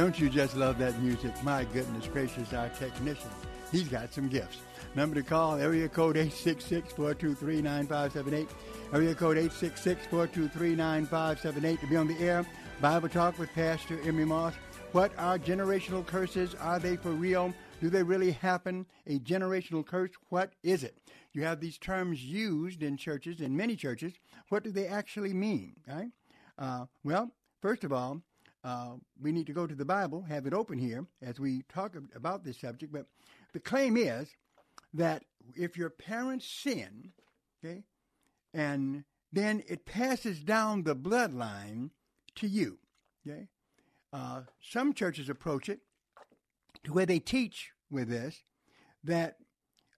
Don't you just love that music? My goodness gracious, our technician. He's got some gifts. Number to call, area code 866-423-9578. Area code 866-423-9578 to be on the air. Bible Talk with Pastor Emery Moss. What are generational curses? Are they for real? Do they really happen? A generational curse, what is it? You have these terms used in churches, in many churches. What do they actually mean? Right? Uh, well, first of all, uh, we need to go to the Bible, have it open here as we talk about this subject. But the claim is that if your parents sin, okay, and then it passes down the bloodline to you, okay. Uh, some churches approach it to where they teach with this that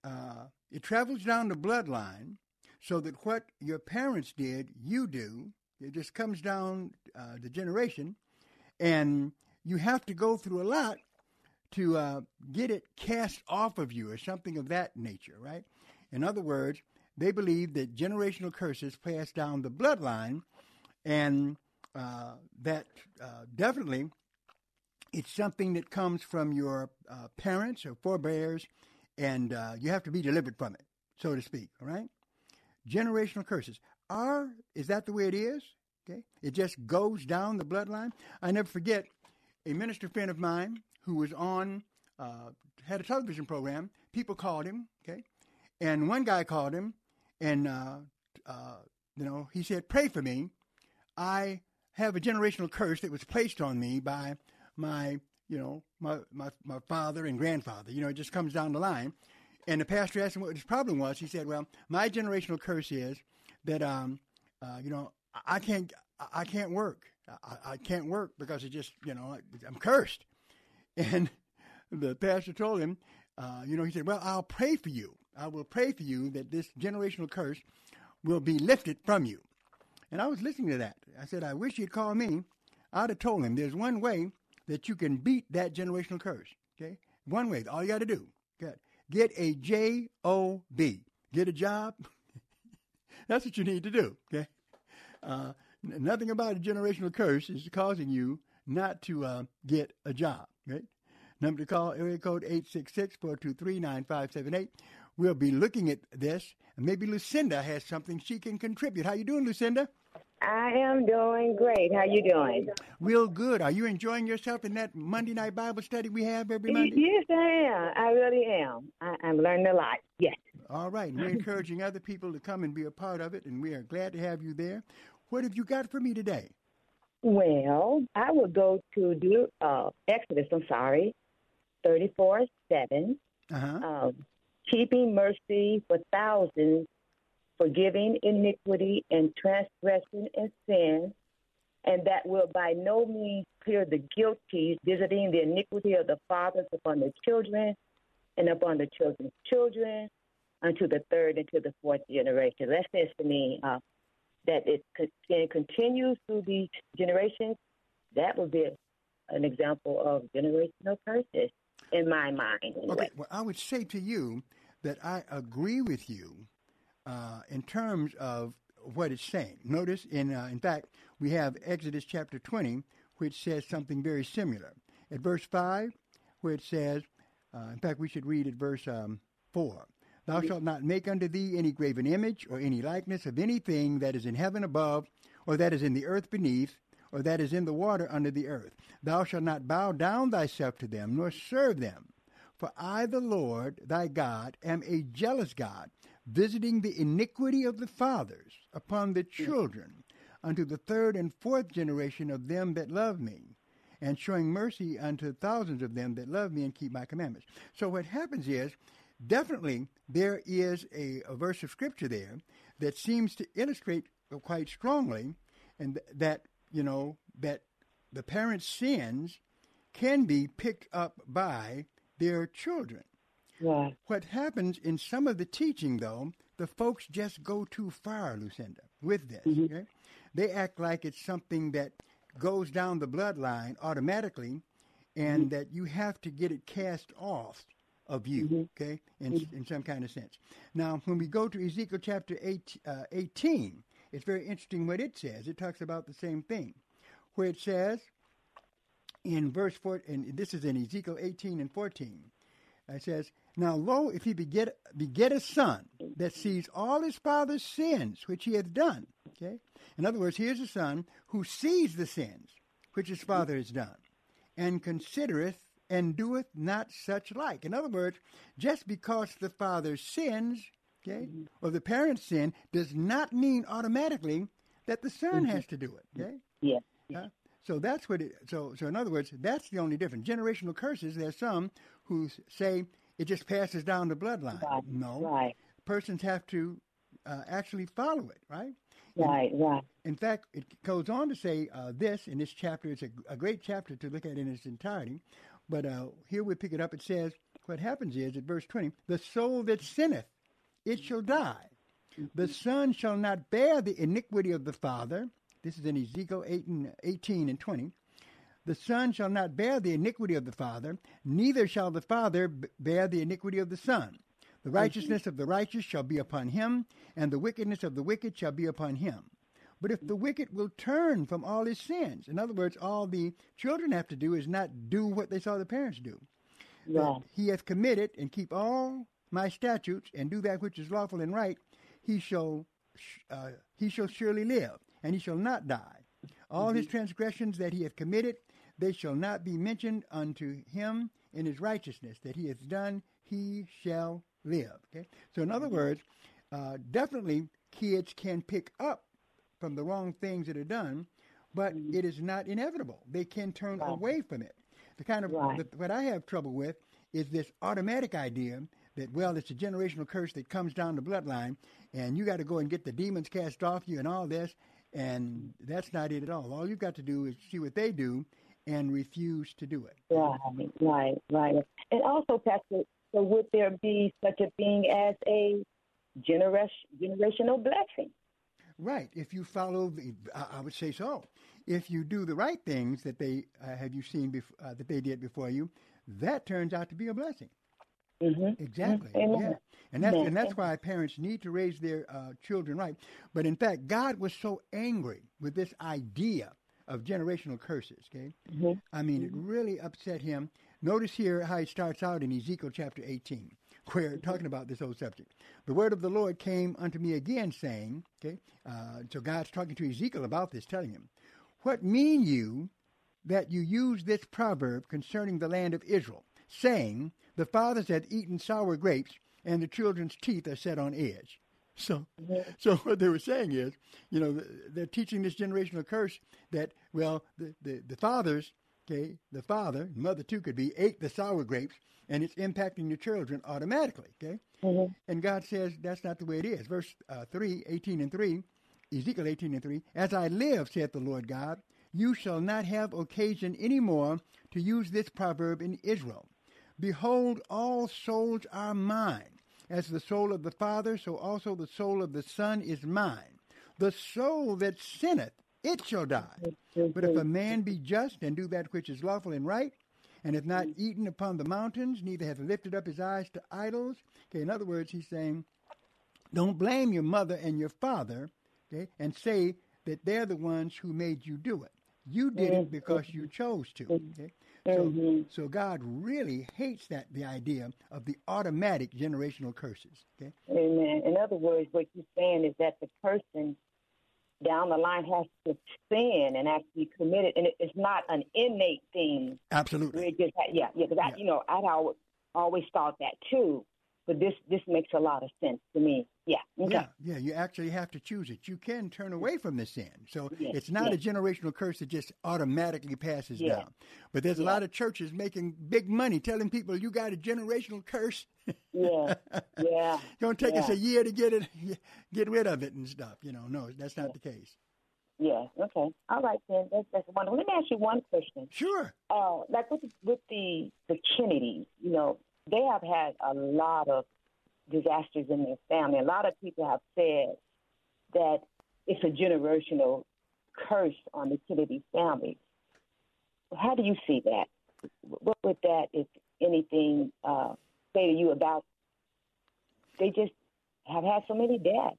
uh, it travels down the bloodline so that what your parents did, you do. It just comes down uh, the generation and you have to go through a lot to uh, get it cast off of you or something of that nature, right? In other words, they believe that generational curses pass down the bloodline, and uh, that uh, definitely it's something that comes from your uh, parents or forebears, and uh, you have to be delivered from it, so to speak. All right, generational curses are is that the way it is? Okay, it just goes down the bloodline. I never forget a minister friend of mine who was on uh, had a television program. People called him, okay, and one guy called him, and uh, uh, you know he said, "Pray for me. I have a generational curse that was placed on me by my, you know, my my my father and grandfather. You know, it just comes down the line." And the pastor asked him what his problem was. He said, "Well, my generational curse is that, um, uh, you know, I can't I can't work. I, I can't work because it just, you know, I'm cursed." And the pastor told him, uh, you know, he said, Well, I'll pray for you. I will pray for you that this generational curse will be lifted from you. And I was listening to that. I said, I wish you'd call me. I'd have told him there's one way that you can beat that generational curse. Okay? One way. All you got to do. Get, get a J O B. Get a job. That's what you need to do. Okay? Uh, nothing about a generational curse is causing you not to uh, get a job. Right? Number to call, area code 866-423-9578. We'll be looking at this, and maybe Lucinda has something she can contribute. How you doing, Lucinda? I am doing great. How you doing? Real good. Are you enjoying yourself in that Monday night Bible study we have every Monday? Yes, I am. I really am. I, I'm learning a lot. Yes. All right. We're encouraging other people to come and be a part of it, and we are glad to have you there. What have you got for me today? Well, I will go to do uh, Exodus. I'm sorry, 34 7. Uh-huh. Um, keeping mercy for thousands, forgiving iniquity and transgression and sin, and that will by no means clear the guilty, visiting the iniquity of the fathers upon the children and upon the children's children unto the third and to the fourth generation. That says to me uh, that it can continue through the generations. That would be an example of generational curses in my mind. Anyway. Okay, well, I would say to you that I agree with you uh, in terms of what it's saying. Notice, in uh, in fact, we have Exodus chapter 20, which says something very similar. At verse 5, where it says, uh, in fact, we should read at verse um, 4. Thou shalt not make unto thee any graven image or any likeness of anything that is in heaven above, or that is in the earth beneath, or that is in the water under the earth. Thou shalt not bow down thyself to them, nor serve them. For I, the Lord thy God, am a jealous God, visiting the iniquity of the fathers upon the children, unto the third and fourth generation of them that love me, and showing mercy unto thousands of them that love me and keep my commandments. So what happens is, definitely there is a, a verse of scripture there that seems to illustrate quite strongly, and th- that you know that the parents' sins can be picked up by their children. Yeah. What happens in some of the teaching, though, the folks just go too far, Lucinda, with this. Mm-hmm. Okay? They act like it's something that goes down the bloodline automatically and mm-hmm. that you have to get it cast off of you, okay, in, in some kind of sense. Now, when we go to Ezekiel chapter eight, uh, 18, it's very interesting what it says. It talks about the same thing, where it says in verse 4, and this is in Ezekiel 18 and 14, it says, Now lo, if he beget, beget a son that sees all his father's sins which he hath done, okay? In other words, here's a son who sees the sins which his father has done, and considereth and doeth not such like. In other words, just because the father sins, okay, or the parents sin, does not mean automatically that the son has to do it. Okay. Yeah. Uh, so that's what it. So so in other words, that's the only difference. Generational curses. There's some who say it just passes down the bloodline. Right, No. right. Persons have to uh, actually follow it. Right. Right, right. In fact, it goes on to say uh, this in this chapter. It's a, a great chapter to look at in its entirety. But uh, here we pick it up. It says, what happens is, at verse 20, the soul that sinneth, it shall die. The son shall not bear the iniquity of the father. This is in Ezekiel 8 and, 18 and 20. The Son shall not bear the iniquity of the Father, neither shall the Father bear the iniquity of the Son. The righteousness of the righteous shall be upon him, and the wickedness of the wicked shall be upon him. But if the wicked will turn from all his sins, in other words, all the children have to do is not do what they saw the parents do. Right. he hath committed and keep all my statutes and do that which is lawful and right, he shall uh, he shall surely live, and he shall not die. All his transgressions that he hath committed, they shall not be mentioned unto him in his righteousness that he hath done, he shall live. Okay? So in other words, uh, definitely kids can pick up from the wrong things that are done, but mm-hmm. it is not inevitable. They can turn away from it. The kind of the, what I have trouble with is this automatic idea that well, it's a generational curse that comes down the bloodline, and you got to go and get the demons cast off you and all this, and that's not it at all. All you've got to do is see what they do and refuse to do it. Right, right, right. And also, Pastor, so would there be such a thing as a generation, generational blessing? Right. If you follow, the, I would say so. If you do the right things that they uh, have you seen bef- uh, that they did before you, that turns out to be a blessing. Mm-hmm. Exactly. Amen. Yeah. And that's and that's why parents need to raise their uh, children right. But in fact, God was so angry with this idea of generational curses. Okay. Mm-hmm. I mean, it really upset him. Notice here how he starts out in Ezekiel chapter 18, where talking about this whole subject. The word of the Lord came unto me again, saying, okay, uh, so God's talking to Ezekiel about this, telling him, What mean you that you use this proverb concerning the land of Israel, saying, The fathers have eaten sour grapes, and the children's teeth are set on edge? So, so what they were saying is, you know, they're teaching this generational curse that, well, the, the, the fathers, okay, the father, mother too could be, ate the sour grapes, and it's impacting the children automatically, okay? And God says that's not the way it is. Verse uh, 3, 18 and 3, Ezekiel 18 and 3, As I live, saith the Lord God, you shall not have occasion any more to use this proverb in Israel. Behold, all souls are mine. As the soul of the Father, so also the soul of the Son is mine. The soul that sinneth, it shall die. But if a man be just and do that which is lawful and right, and hath not eaten upon the mountains, neither hath lifted up his eyes to idols. Okay, in other words, he's saying, don't blame your mother and your father, okay, and say that they're the ones who made you do it. You did it because you chose to. Okay? So, so God really hates that the idea of the automatic generational curses. Okay, Amen. In other words, what you're saying is that the person down the line has to sin and actually commit it, and it- it's not an innate thing. absolutely. It just yeah, yeah. Because I, you know, I'd always, always thought that too, but this this makes a lot of sense to me. Yeah. Okay. Yeah, yeah, you actually have to choose it. You can turn away from the sin. So Yes, it's not yes. a generational curse that just automatically passes Yeah. down. But there's a lot of churches making big money telling people you got a generational curse. Yeah, yeah. It's going to take us a year to get it, get rid of it and stuff. You know, no, that's not the case. Yeah. Okay. All right then. That's that's wonderful. Let me ask you one question. Sure. Uh, like with with the the Kennedys, you know, they have had a lot of disasters in their family. A lot of people have said that it's a generational curse on the Kennedy family. How do you see that? What would that, if anything, uh, say to you about? They just have had so many deaths.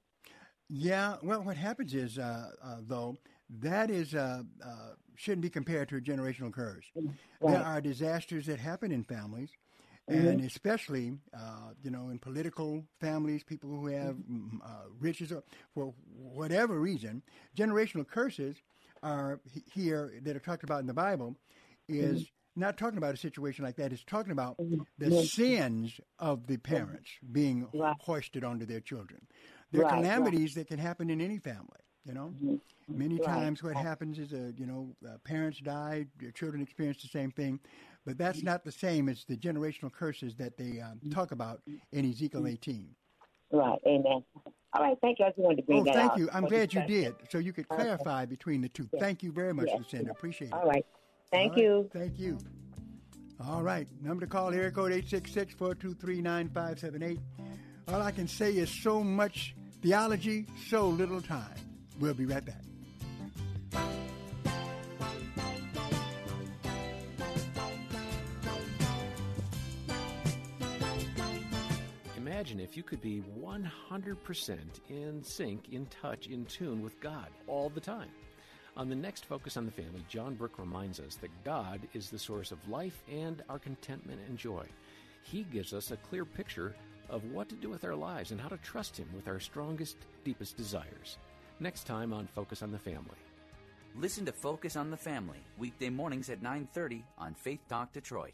Yeah, well, what happens is, uh, uh, though, that is uh, uh, shouldn't be compared to a generational curse. There are disasters that happen in families, and Mhm. especially, uh, you know, in political families, people who have mm, uh, riches or for whatever reason, generational curses are here that are talked about in the Bible is. Not talking about a situation like that. It's talking about the Yes. sins of the parents being hoisted onto their children. There are Right, right. calamities that can happen in any family. You know, many Right. times what happens is, a you know, uh, parents die, their children experience the same thing, but that's not the same as the generational curses that they um, talk about in Ezekiel 18. Right. Amen. All right. Thank you. I just wanted to bring Oh, that thank out you. I'm glad you did, so you could Okay. clarify between the two. Yes. Thank you very much, Yes, Lucinda. Appreciate it. All right. Thank All right. you. Thank you. All right. Number to call, area code 866-423-9578. All I can say is so much theology, so little time. We'll be right back. Imagine if you could be 100% in sync, in touch, in tune with God all the time. On the next Focus on the Family, John Burke reminds us that God is the source of life and our contentment and joy. He gives us a clear picture of what to do with our lives and how to trust Him with our strongest, deepest desires. Next time on Focus on the Family. Listen to Focus on the Family, weekday mornings at 9:30 on Faith Talk Detroit.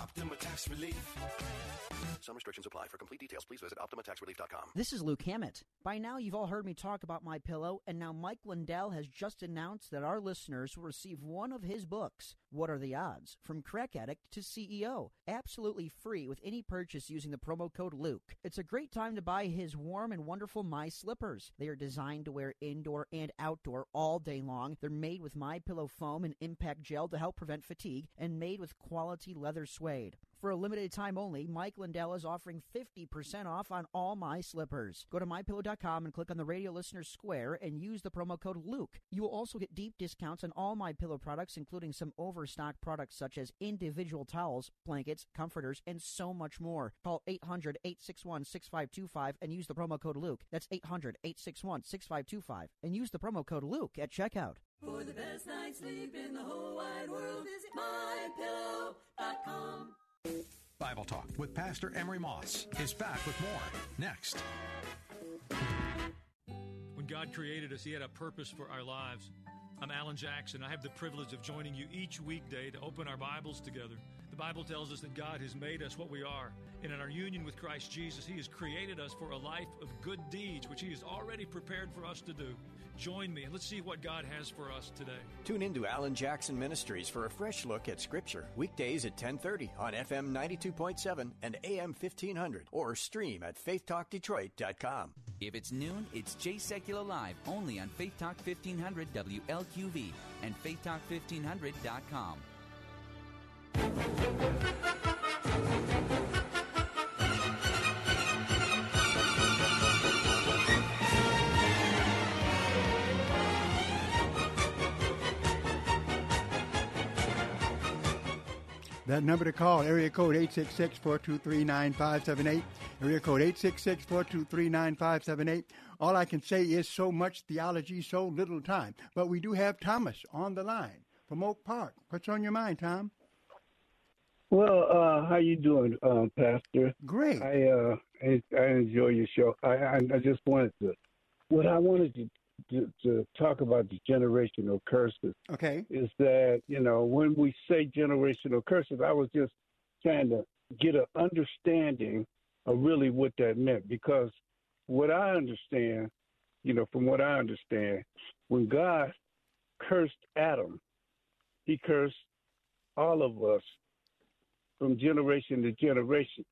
Optima Tax Relief. Some restrictions apply. For complete details, please visit OptimaTaxRelief.com. This is Luke Hammett. By now, you've all heard me talk about my pillow, and now Mike Lindell has just announced that our listeners will receive one of his books. What are the odds? From crack addict to CEO, absolutely free with any purchase using the promo code Luke. It's a great time to buy his warm and wonderful My Slippers. They are designed to wear indoor and outdoor all day long. They're made with My Pillow foam and impact gel to help prevent fatigue, and made with quality leather suede. For a limited time only, Mike Lindell is offering 50% off on all my slippers. Go to mypillow.com and click on the radio listener square and use the promo code Luke. You will also get deep discounts on all my pillow products, including some overstock products such as individual towels, blankets, comforters, and so much more. Call 800 861 6525 and use the promo code Luke. That's 800 861 6525 and use the promo code Luke at checkout. For the best night's sleep in the whole wide world, visit mypillow.com. Bible Talk with Pastor Emery Moss is back with more next. When God created us, He had a purpose for our lives. I'm Alan Jackson. I have the privilege of joining you each weekday to open our Bibles together. The Bible tells us that God has made us what we are. And in our union with Christ Jesus, He has created us for a life of good deeds, which He has already prepared for us to do. Join me and let's see what God has for us today. Tune into Alan Jackson Ministries for a fresh look at Scripture weekdays at 10:30 on FM 92.7 and AM 1500 or stream at faithtalkdetroit.com. If it's noon, it's Jay Sekulow Live only on Faith Talk 1500 WLQV and faithtalk1500.com. That number to call, area code 866-423-9578, area code 866-423-9578. All I can say is so much theology, so little time. But we do have Thomas on the line from Oak Park. What's on your mind, Tom? Well, uh, how you doing, uh, Pastor? Great. I uh, I, I enjoy your show. I, I I just wanted to, what I wanted to, to to talk about the generational curses. Okay. Is that you know when we say generational curses, I was just trying to get an understanding of really what that meant because what I understand, you know, from what I understand, when God cursed Adam, He cursed all of us from generation to generation.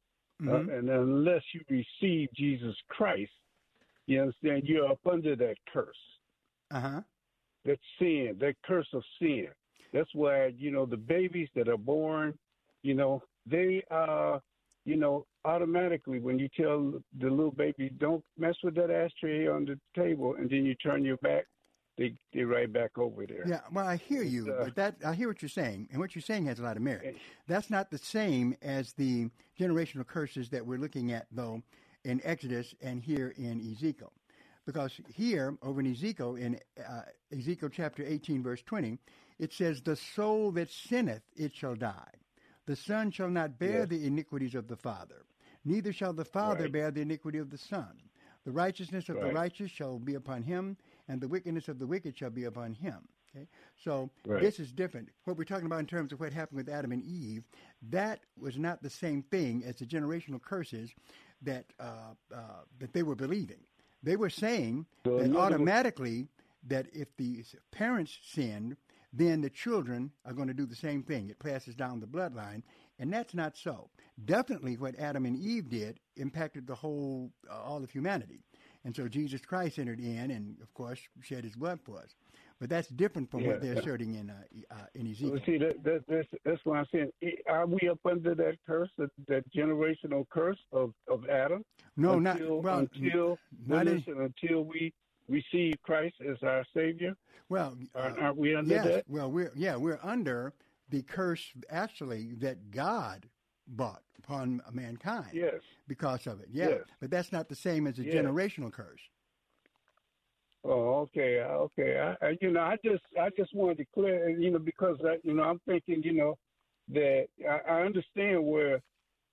Uh, Mhm. and unless you receive Jesus Christ, you understand, you're up under that curse, Uh huh. that sin, that curse of sin. That's why, you know, the babies that are born, you know, they uh you know, automatically when you tell the little baby, don't mess with that ashtray on the table, and then you turn your back, they they right back over there. Yeah, well, I hear you, uh, but that I hear what you're saying, and what you're saying has a lot of merit. That's not the same as the generational curses that we're looking at, though, in Exodus and here in Ezekiel, because here over in Ezekiel, in uh, Ezekiel chapter 18, verse 20, it says, "The soul that sinneth, it shall die. The son shall not bear Yes. the iniquities of the father, neither shall the father Right. bear the iniquity of the son." The righteousness of the righteous shall be upon him, and the wickedness of the wicked shall be upon him. Okay, so Right. this is different. What we're talking about in terms of what happened with Adam and Eve, that was not the same thing as the generational curses that uh, uh, that they were believing. They were saying So that in other words- automatically that if the parents sinned, then the children are going to do the same thing. It passes down the bloodline, and that's not so. Definitely, what Adam and Eve did impacted the whole, uh, all of humanity, and so Jesus Christ entered in, and of course, shed His blood for us. But that's different from Yeah, what they're asserting in uh, uh, in Ezekiel. Well, see, that, that, that's that's why I'm saying, are we up under that curse, that, that generational curse of, of Adam? No, not- until, well, until not in- until we receive Christ as our Savior. Well, aren't, uh, aren't we under yes, that? Well, we're yeah, we're under the curse actually that God brought upon mankind. Yes. Because of it. Yeah. Yes. But that's not the same as a Yes. generational curse. Oh, okay, okay. I, I, you know, I just, I just wanted to clear, you know, because I, you know, I'm thinking, you know, that I, I understand where,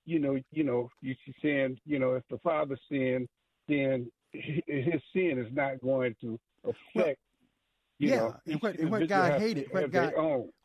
you know, you know, you're saying, you know, if the father sinned, then his sin is not going to affect. you yeah, know, and what, and what God hated, what God,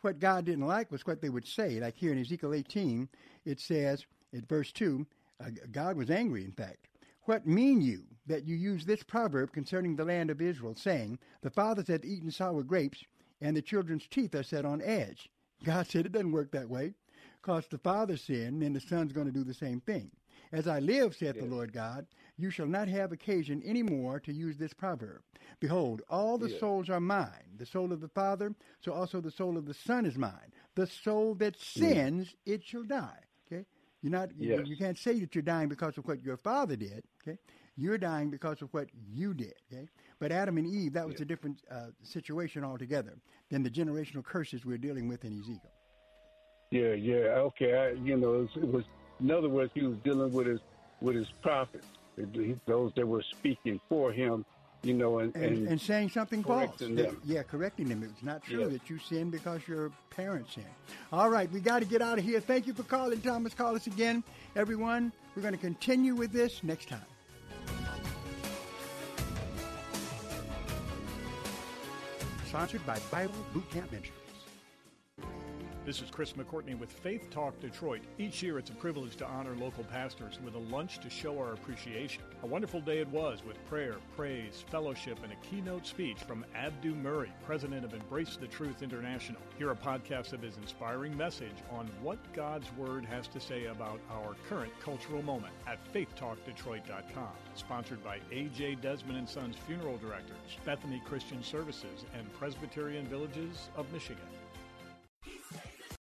what God didn't like was what they would say. Like here in Ezekiel 18, it says, at verse 2, uh, God was angry, in fact. What mean you that you use this proverb concerning the land of Israel, saying, The fathers have eaten sour grapes, and the children's teeth are set on edge? God said it doesn't work that way, because the father sinned, and the son's going to do the same thing. As I live, saith the Lord God, you shall not have occasion any more to use this proverb. Behold, all the Yeah. souls are mine. The soul of the Father, so also the soul of the Son is mine. The soul that sins, it shall die. Okay? You're not you- Yes. you can't say that you're dying because of what your father did, okay? You're dying because of what you did, okay? But Adam and Eve, that was a different uh, situation altogether than the generational curses we're dealing with in Ezekiel. Yeah, yeah, okay. I, you know, it was, it was. In other words, he was dealing with his with his prophets, those that were speaking for him. You know, and and, and, saying something false. That- yeah, correcting them. It's not true Yeah. that you sin because your parents sin. All right, we got to get out of here. Thank you for calling, Thomas. Call us again, everyone. We're going to continue with this next time. Sponsored by Bible Boot Camp Ministries. This is Chris McCourtney with Faith Talk Detroit. Each year it's a privilege to honor local pastors with a lunch to show our appreciation. A wonderful day it was with prayer, praise, fellowship, and a keynote speech from Abdu Murray, president of Embrace the Truth International. Hear a podcast of his inspiring message on what God's Word has to say about our current cultural moment at faithtalkdetroit.com. Sponsored by A.J. Desmond and Sons Funeral Directors, Bethany Christian Services, and Presbyterian Villages of Michigan.